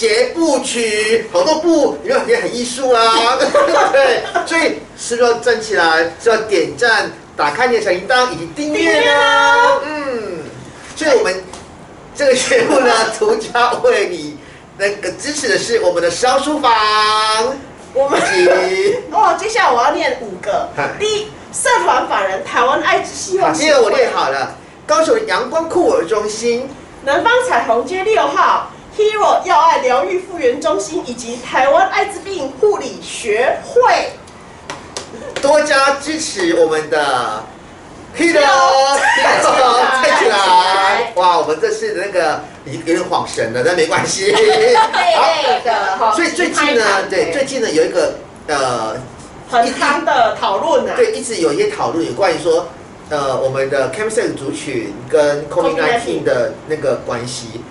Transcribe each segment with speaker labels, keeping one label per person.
Speaker 1: 的斜部曲，好多部，有没有也很艺术啊？对，所以是不是要站起来，是要点赞、打开你的小铃铛以及订阅呢？嗯，所以我们这个节目呢，独家为你那个支持的是我们的烧书房，
Speaker 2: 我们 哦，接下来我要念五个。第一，社团法人台湾爱之希，望协
Speaker 1: 第二我列
Speaker 2: 会，
Speaker 1: 好了，高雄阳光酷儿中心。
Speaker 2: 南方彩虹街六号 Hero 药爱疗愈复原中心以及台湾艾滋病护理学会。
Speaker 1: 多加支持我们的 Hero，
Speaker 2: 站起来
Speaker 1: 站起来
Speaker 3: 来！
Speaker 1: 哇，我们这次的那个已经有点晃神了，但没关系。
Speaker 3: 累累的哈。
Speaker 1: 所以最近呢，对，最近呢有一个呃，
Speaker 2: 很夯的讨论啊，
Speaker 1: 对，一直有一些讨论有关于说，呃，我们的 c a m s e x 族群跟 COVID-19
Speaker 2: COVID-19
Speaker 1: 的那个关系，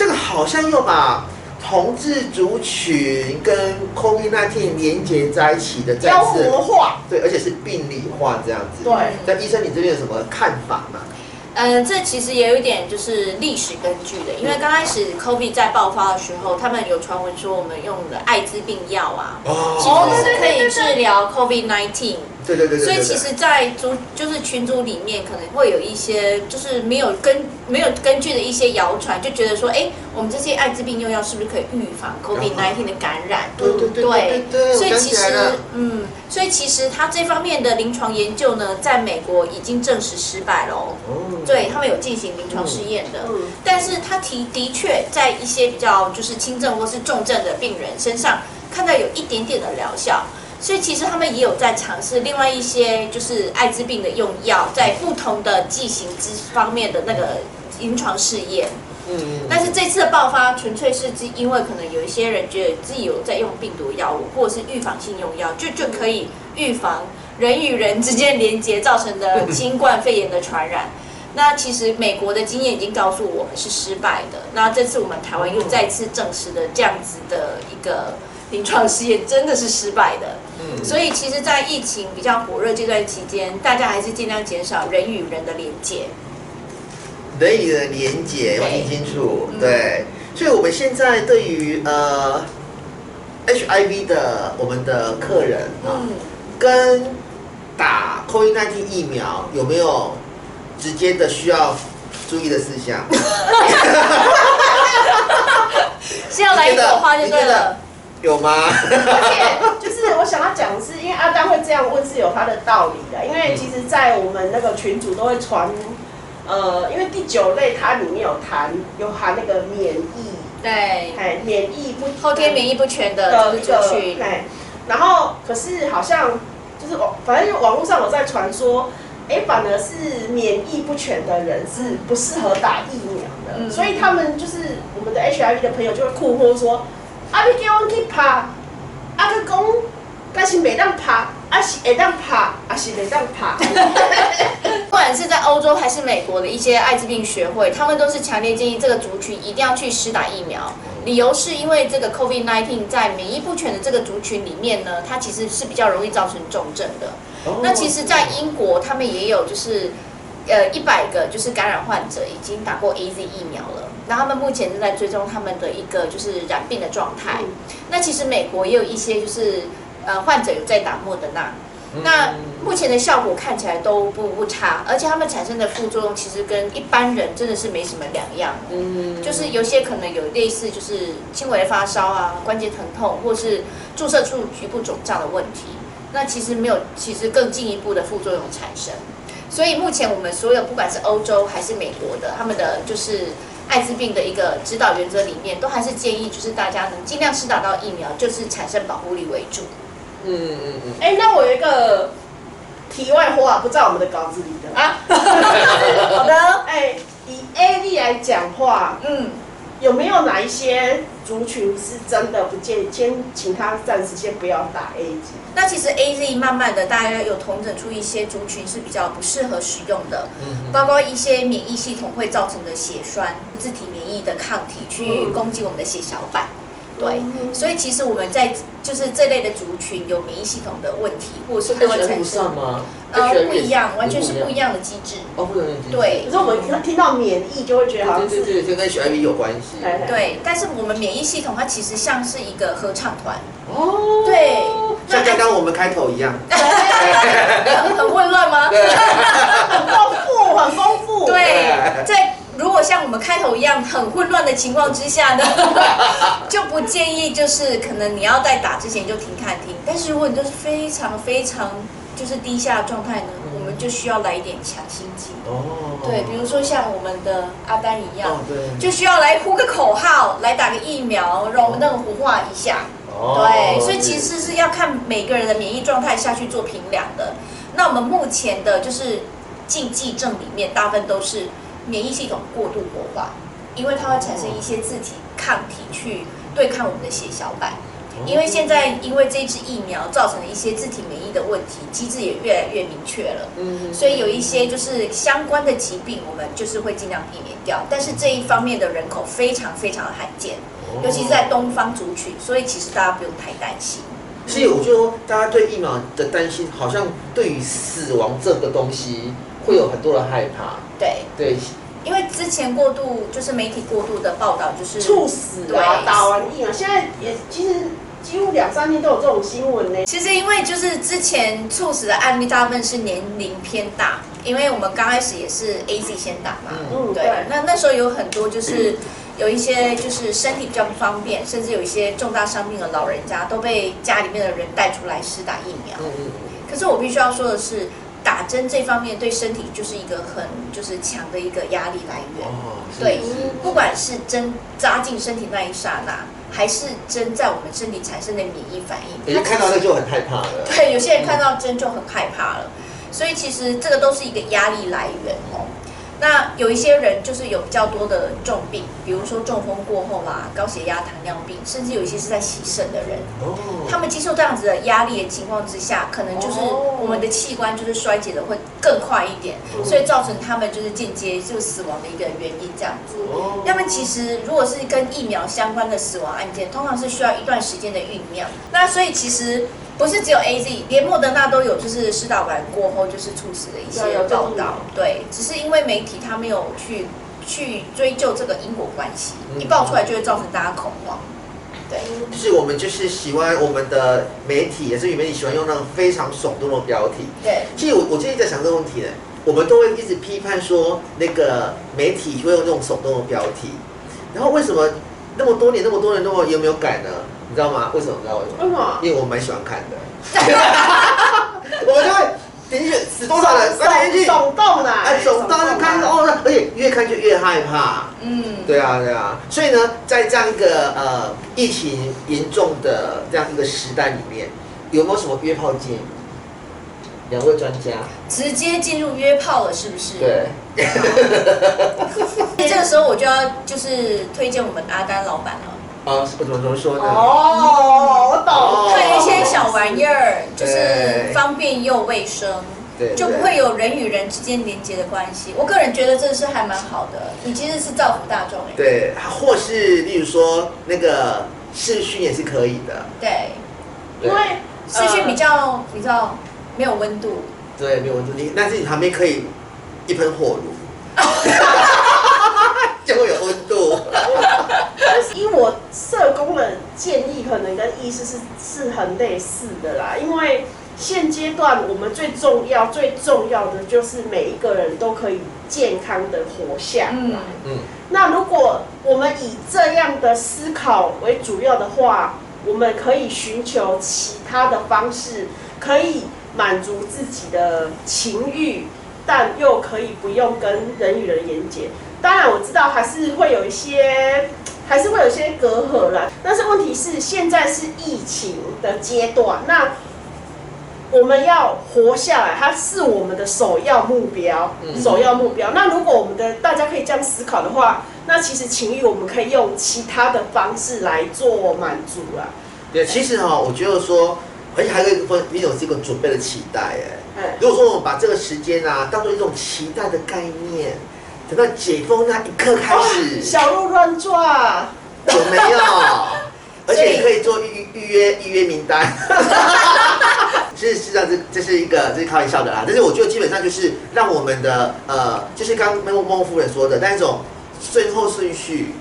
Speaker 1: 这个好像又把同志族群跟 COVID-19 连接在一起的再
Speaker 2: 妖
Speaker 1: 次
Speaker 2: 魔化，
Speaker 1: 对，而且是病理化这样子。
Speaker 2: 对
Speaker 1: 那医生，你这边有什么看法吗？
Speaker 3: 嗯，这其实也有一点就是历史根据的，因为刚开始 COVID 在爆发的时候，他们有传闻说我们用了艾滋病药啊，哦其
Speaker 1: 哦
Speaker 3: 实是可以治疗 COVID 19。
Speaker 1: 对对对对对。
Speaker 3: 所以其实，在族就是群组里面，可能会有一些就是没有跟没有根据的一些谣传，就觉得说，哎，我们这些艾滋病用药是不是可以预防 COVID 19的感染？
Speaker 1: 对对对对
Speaker 3: 所以其实嗯，所以其实他这方面的临床研究呢，在美国已经证实失败了。
Speaker 1: 哦。
Speaker 3: 对他们有进行临床试验的，
Speaker 2: 嗯
Speaker 3: 但是他提的确在一些比较就是轻症或是重症的病人身上看到有一点点的疗效，所以其实他们也有在尝试另外一些就是艾滋病的用药，在不同的剂型之方面的那个临床试验。
Speaker 1: 嗯
Speaker 3: 但是这次的爆发纯粹是因为可能有一些人觉得自己有在用病毒药物，或者是预防性用药，就就可以预防人与人之间连接造成的新冠肺炎的传染。那其实美国的经验已经告诉我们是失败的。那这次我们台湾又再次证实了这样子的一个临床试验真的是失败的。
Speaker 1: 嗯
Speaker 3: 所以其实，在疫情比较火热这段期间，大家还是尽量减少人与人的连接。
Speaker 1: 人与人的连接要听清楚，
Speaker 3: 嗯
Speaker 1: 对，所以我们现在对于呃 HIV 的我们的客人啊，
Speaker 3: 嗯，
Speaker 1: 跟打 COVID-19 疫苗有没有直接的需要注意的事项？
Speaker 3: 是要来一朵花就对了。
Speaker 1: 有吗？
Speaker 2: 而且就是我想要讲的是，因为阿丹会这样问是有他的道理的，因为其实，在我们那个群组都会传，呃，因为第九类它里面有谈有含那个免疫，
Speaker 3: 对，
Speaker 2: 哎，免疫不
Speaker 3: 后天免疫不全的
Speaker 2: 的一个。哎，然后可是好像就是网，反正网络上有在传说，哎，反而是免疫不全的人是不适合打疫苗的，
Speaker 3: 嗯。
Speaker 2: 所以他们就是我们的 HIV 的朋友就会困惑说，啊，你叫我去拍，啊，佮讲，但是袂当拍，啊是会当拍，啊是袂当拍，
Speaker 3: 不管是在欧洲还是美国的一些艾滋病学会，他们都是强烈建议这个族群一定要去施打疫苗。理由是因为这个 COVID-19 在免疫不全的这个族群里面呢，它其实是比较容易造成重症的。
Speaker 1: 哦
Speaker 3: 那其实，在英国他们也有就是，呃，一百个就是感染患者已经打过 A Z 疫苗了。那他们目前正在追踪他们的一个就是染病的状态。
Speaker 2: 嗯
Speaker 3: 那其实美国也有一些就是呃患者有在打莫德纳，那目前的效果看起来都不不差，而且他们产生的副作用其实跟一般人真的是没什么两样。
Speaker 1: 嗯
Speaker 3: 就是有些可能有类似就是轻微的发烧啊、关节疼痛，或是注射处局部肿胀的问题。那其实没有，其实更进一步的副作用产生。所以目前我们所有不管是欧洲还是美国的，他们的就是艾滋病的一个指导原则里面，都还是建议就是大家能尽量施打到疫苗，就是产生保护力为主。
Speaker 1: 嗯嗯嗯。
Speaker 2: 哎、那我有一个题外话，不在我们的稿子里的啊。
Speaker 3: 好的，
Speaker 2: 哎、以 A D 来讲话，
Speaker 3: 嗯，
Speaker 2: 有没有哪一些族群是真的不建议，先请他暂时先不要打 A D
Speaker 3: 那其实 A Z 慢慢的大家有统整出一些族群是比较不适合使用的，
Speaker 1: 嗯。
Speaker 3: 包括一些免疫系统会造成的血栓、自体免疫的抗体去攻击我们的血小板。对，所以其实我们在就是这类的族群有免疫系统的问题，或者是会产生
Speaker 1: 上吗？
Speaker 3: 呃不一样，完全是不一
Speaker 1: 样。
Speaker 3: 的机制。
Speaker 1: 哦，不一样的机制
Speaker 3: 对
Speaker 2: 可是我们听到免疫就会觉得好像是
Speaker 1: 对对对，这跟 HIV 有关系。
Speaker 2: 哎
Speaker 3: 对，但是我们免疫系统它其实像是一个合唱团，
Speaker 1: 哦，
Speaker 3: 对，
Speaker 1: 像刚刚我们开头一样。
Speaker 3: 很 很混乱吗？
Speaker 2: 很丰富，很丰富。
Speaker 3: 对，在如果像我们开头一样很混乱的情况之下呢，就不建议就是可能你要在打之前就停看停。但是如果你就是非常非常就是低下的状态呢，我们就需要来一点强心剂。
Speaker 1: 哦。
Speaker 3: 对，比如说像我们的阿丹一样
Speaker 1: 哦，，对。
Speaker 3: 就需要来呼个口号，来打个疫苗，让那个活化一下。
Speaker 1: 哦
Speaker 3: 对，所以其实是要看每个人的免疫状态下去做评量的。那我们目前的就是禁忌症里面，大部分都是免疫系统过度活化，因为它会产生一些自体抗体去对抗我们的血小板。因为现在因为这支疫苗造成了一些自体免疫的问题，机制也越来越明确了。
Speaker 1: 嗯
Speaker 3: 所以有一些就是相关的疾病，我们就是会尽量避免掉。但是这一方面的人口非常非常的罕见，
Speaker 1: 哦
Speaker 3: 尤其是在东方族群，所以其实大家不用太担心。
Speaker 1: 所以我就说大家对疫苗的担心，好像对于死亡这个东西会有很多的害怕。
Speaker 3: 对，
Speaker 1: 对，
Speaker 3: 因为之前过度就是媒体过度的报道，就是
Speaker 2: 猝死啊，
Speaker 3: 对。
Speaker 2: 打完疫苗，现在也其实几乎两三天都有这种新闻呢。
Speaker 3: 其实因为就是之前猝死的案例大部分是年龄偏大，因为我们刚开始也是 A Z 先打嘛，
Speaker 2: 嗯，
Speaker 3: 对，那那时候有很多就是 有一些就是身体比较不方便，甚至有一些重大伤病的老人家都被家里面的人带出来施打疫苗。
Speaker 1: 嗯嗯
Speaker 3: 可是我必须要说的是，打针这方面对身体就是一个很就是强的一个压力来源。
Speaker 1: 哦，是
Speaker 3: 对不管是针扎进身体那一刹那，还是针在我们身体产生的免疫反应，
Speaker 1: 你看到那就很害怕了。
Speaker 3: 对，有些人看到针就很害怕了，所以其实这个都是一个压力来源哦。那有一些人就是有比较多的重病，比如说中风过后啦、高血压、糖尿病，甚至有一些是在洗肾的人，
Speaker 1: 哦，
Speaker 3: 他们接受这样子的压力的情况之下，可能就是
Speaker 2: 哦
Speaker 3: 我们的器官就是衰竭的会更快一点，
Speaker 1: 嗯
Speaker 3: 所以造成他们就是间接就死亡的一个原因这样子。
Speaker 1: 哦
Speaker 3: 那么其实如果是跟疫苗相关的死亡案件，通常是需要一段时间的酝酿。那所以其实不是只有 A Z，连莫德纳都有，就是施打完过后就是猝死的一些报道。对，只是因为媒体他没有去去追究这个因果关系，
Speaker 1: 嗯
Speaker 3: 一爆出来就会造成大家恐慌。对。
Speaker 1: 就是我们就是喜欢我们的媒体，也是媒体喜欢用那种非常耸动的标题。
Speaker 3: 对，
Speaker 1: 其实我我最近在想这个问题呢，我们都会一直批判说那个媒体会用这种耸动的标题，然后为什么那么多年那么多人都有没有改呢？你知道吗？为什么？你知道为什么？
Speaker 2: 为什么？
Speaker 1: 因为我蛮喜欢看的，我们就会点进去死多少人，快点进去，
Speaker 2: 耸动啦，
Speaker 1: 哎，手当然看哦，那而且越看就越害怕。
Speaker 3: 嗯，
Speaker 1: 对啊，对啊，所以呢，在这样一个呃疫情严重的这样一个时代里面，有没有什么约炮建议？两位专家，
Speaker 3: 直接进入约炮了，是不是？。
Speaker 1: 对，
Speaker 3: 这个时候我就要就是推荐我们阿丹老板了。
Speaker 1: 啊，怎么怎么说的？
Speaker 2: 哦，我懂。
Speaker 1: 哦
Speaker 3: 看一些小玩意儿，就是方便又卫生，
Speaker 1: 对，
Speaker 3: 就不会有人与人之间连接的关系。我个人觉得这是还蛮好的，你其实是造福大众哎。
Speaker 1: 对，或是例如说那个视讯也是可以的，
Speaker 3: 对，
Speaker 2: 因为
Speaker 3: 视讯比较比较没有温度，
Speaker 1: 对，没有温度。你但是你旁边可以一盆火炉，就会有温度。
Speaker 2: 我社工的建议，可能跟医师是是很类似的啦。因为现阶段我们最重要、最重要的就是每一个人都可以健康的活下来。
Speaker 3: 嗯
Speaker 1: 嗯，
Speaker 2: 那如果我们以这样的思考为主要的话，我们可以寻求其他的方式，可以满足自己的情欲，但又可以不用跟人与人连接。当然，我知道还是会有一些，还是会有些隔阂啦。但是问题是，现在是疫情的阶段，那我们要活下来，它是我们的首要目标，
Speaker 1: 嗯
Speaker 2: 首要目标。那如果我们的大家可以这样思考的话，那其实情欲我们可以用其他的方式来做满足啦。
Speaker 1: 对，其实哈、我觉得说，而且还有一个分一种是一个准备的期待，哎。
Speaker 2: 哎，
Speaker 1: 如果说我们把这个时间啊当做一种期待的概念，等到解封那一刻开始，
Speaker 2: 小鹿乱撞，
Speaker 1: 有没有？而且可以做预预约预约名单。是实际上这这是一个这是开玩笑的啦，但是我觉得基本上就是让我们的呃，就是刚刚孟孟夫人说的那一种最后顺序，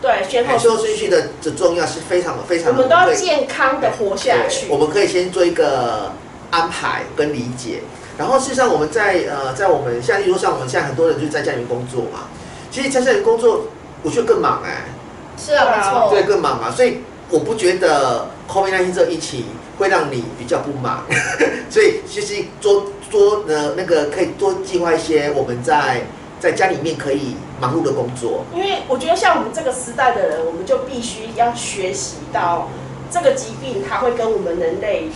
Speaker 2: 对，先后
Speaker 1: 先后顺序的的重要是非常非常
Speaker 2: 我们都要健康的活下去。
Speaker 1: 我们可以先做一个安排跟理解，然后事实上我们在呃，在我们现在例如说像我们现在很多人就是在家里面工作嘛，其实在家里面工作，我觉得更忙哎、
Speaker 3: 是啊，没错。
Speaker 1: 对，更忙啊，所以我不觉得 COVID-19 这个疫情会让你比较不忙，所以其实多多呢那个可以多计划一些我们在在家里面可以忙碌的工作。
Speaker 2: 因为我觉得像我们这个时代的人，我们就必须要学习到这个疾病它会跟我们人类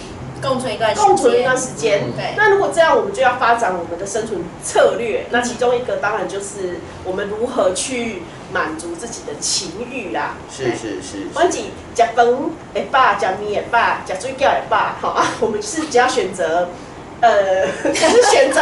Speaker 3: 共存一段时间，
Speaker 2: 共存一段时间。那如果这样，我们就要发展我们的生存策略。那其中一个当然就是我们如何去满足自己的情欲啦。
Speaker 1: 是是是，
Speaker 2: 我们只吃饭会饱，吃面也饱，吃水饺也罢，好啊。我们是只要选择，呃，就是选择。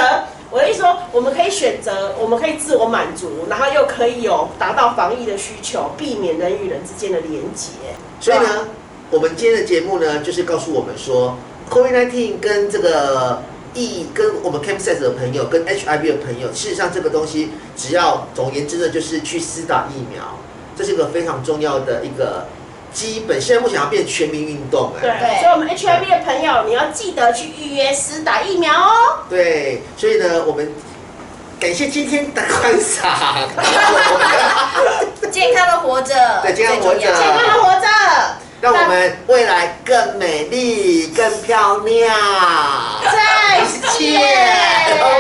Speaker 2: 我的意思说，我们可以选择，我们可以自我满足，然后又可以有达到防疫的需求，避免人与人之间的连结。
Speaker 1: 所以呢，我们今天的节目呢，就是告诉我们说，COVID-19 跟这个疫，跟我们 Campsite 的朋友，跟 HIV 的朋友，事实上这个东西，只要总而言之呢，就是去施打疫苗，这是一个非常重要的一个基本。现在目前要变全民运动哎，
Speaker 2: 对，
Speaker 3: 对
Speaker 2: 所以我们 HIV 的朋友，你要记得去预约施打疫苗哦。
Speaker 1: 对，所以呢，我们感谢今天的观赏，
Speaker 3: 健康的活着，
Speaker 1: 对健康活着
Speaker 2: 健康的活着。
Speaker 1: 让我们未来更美丽更漂亮。
Speaker 2: 再见。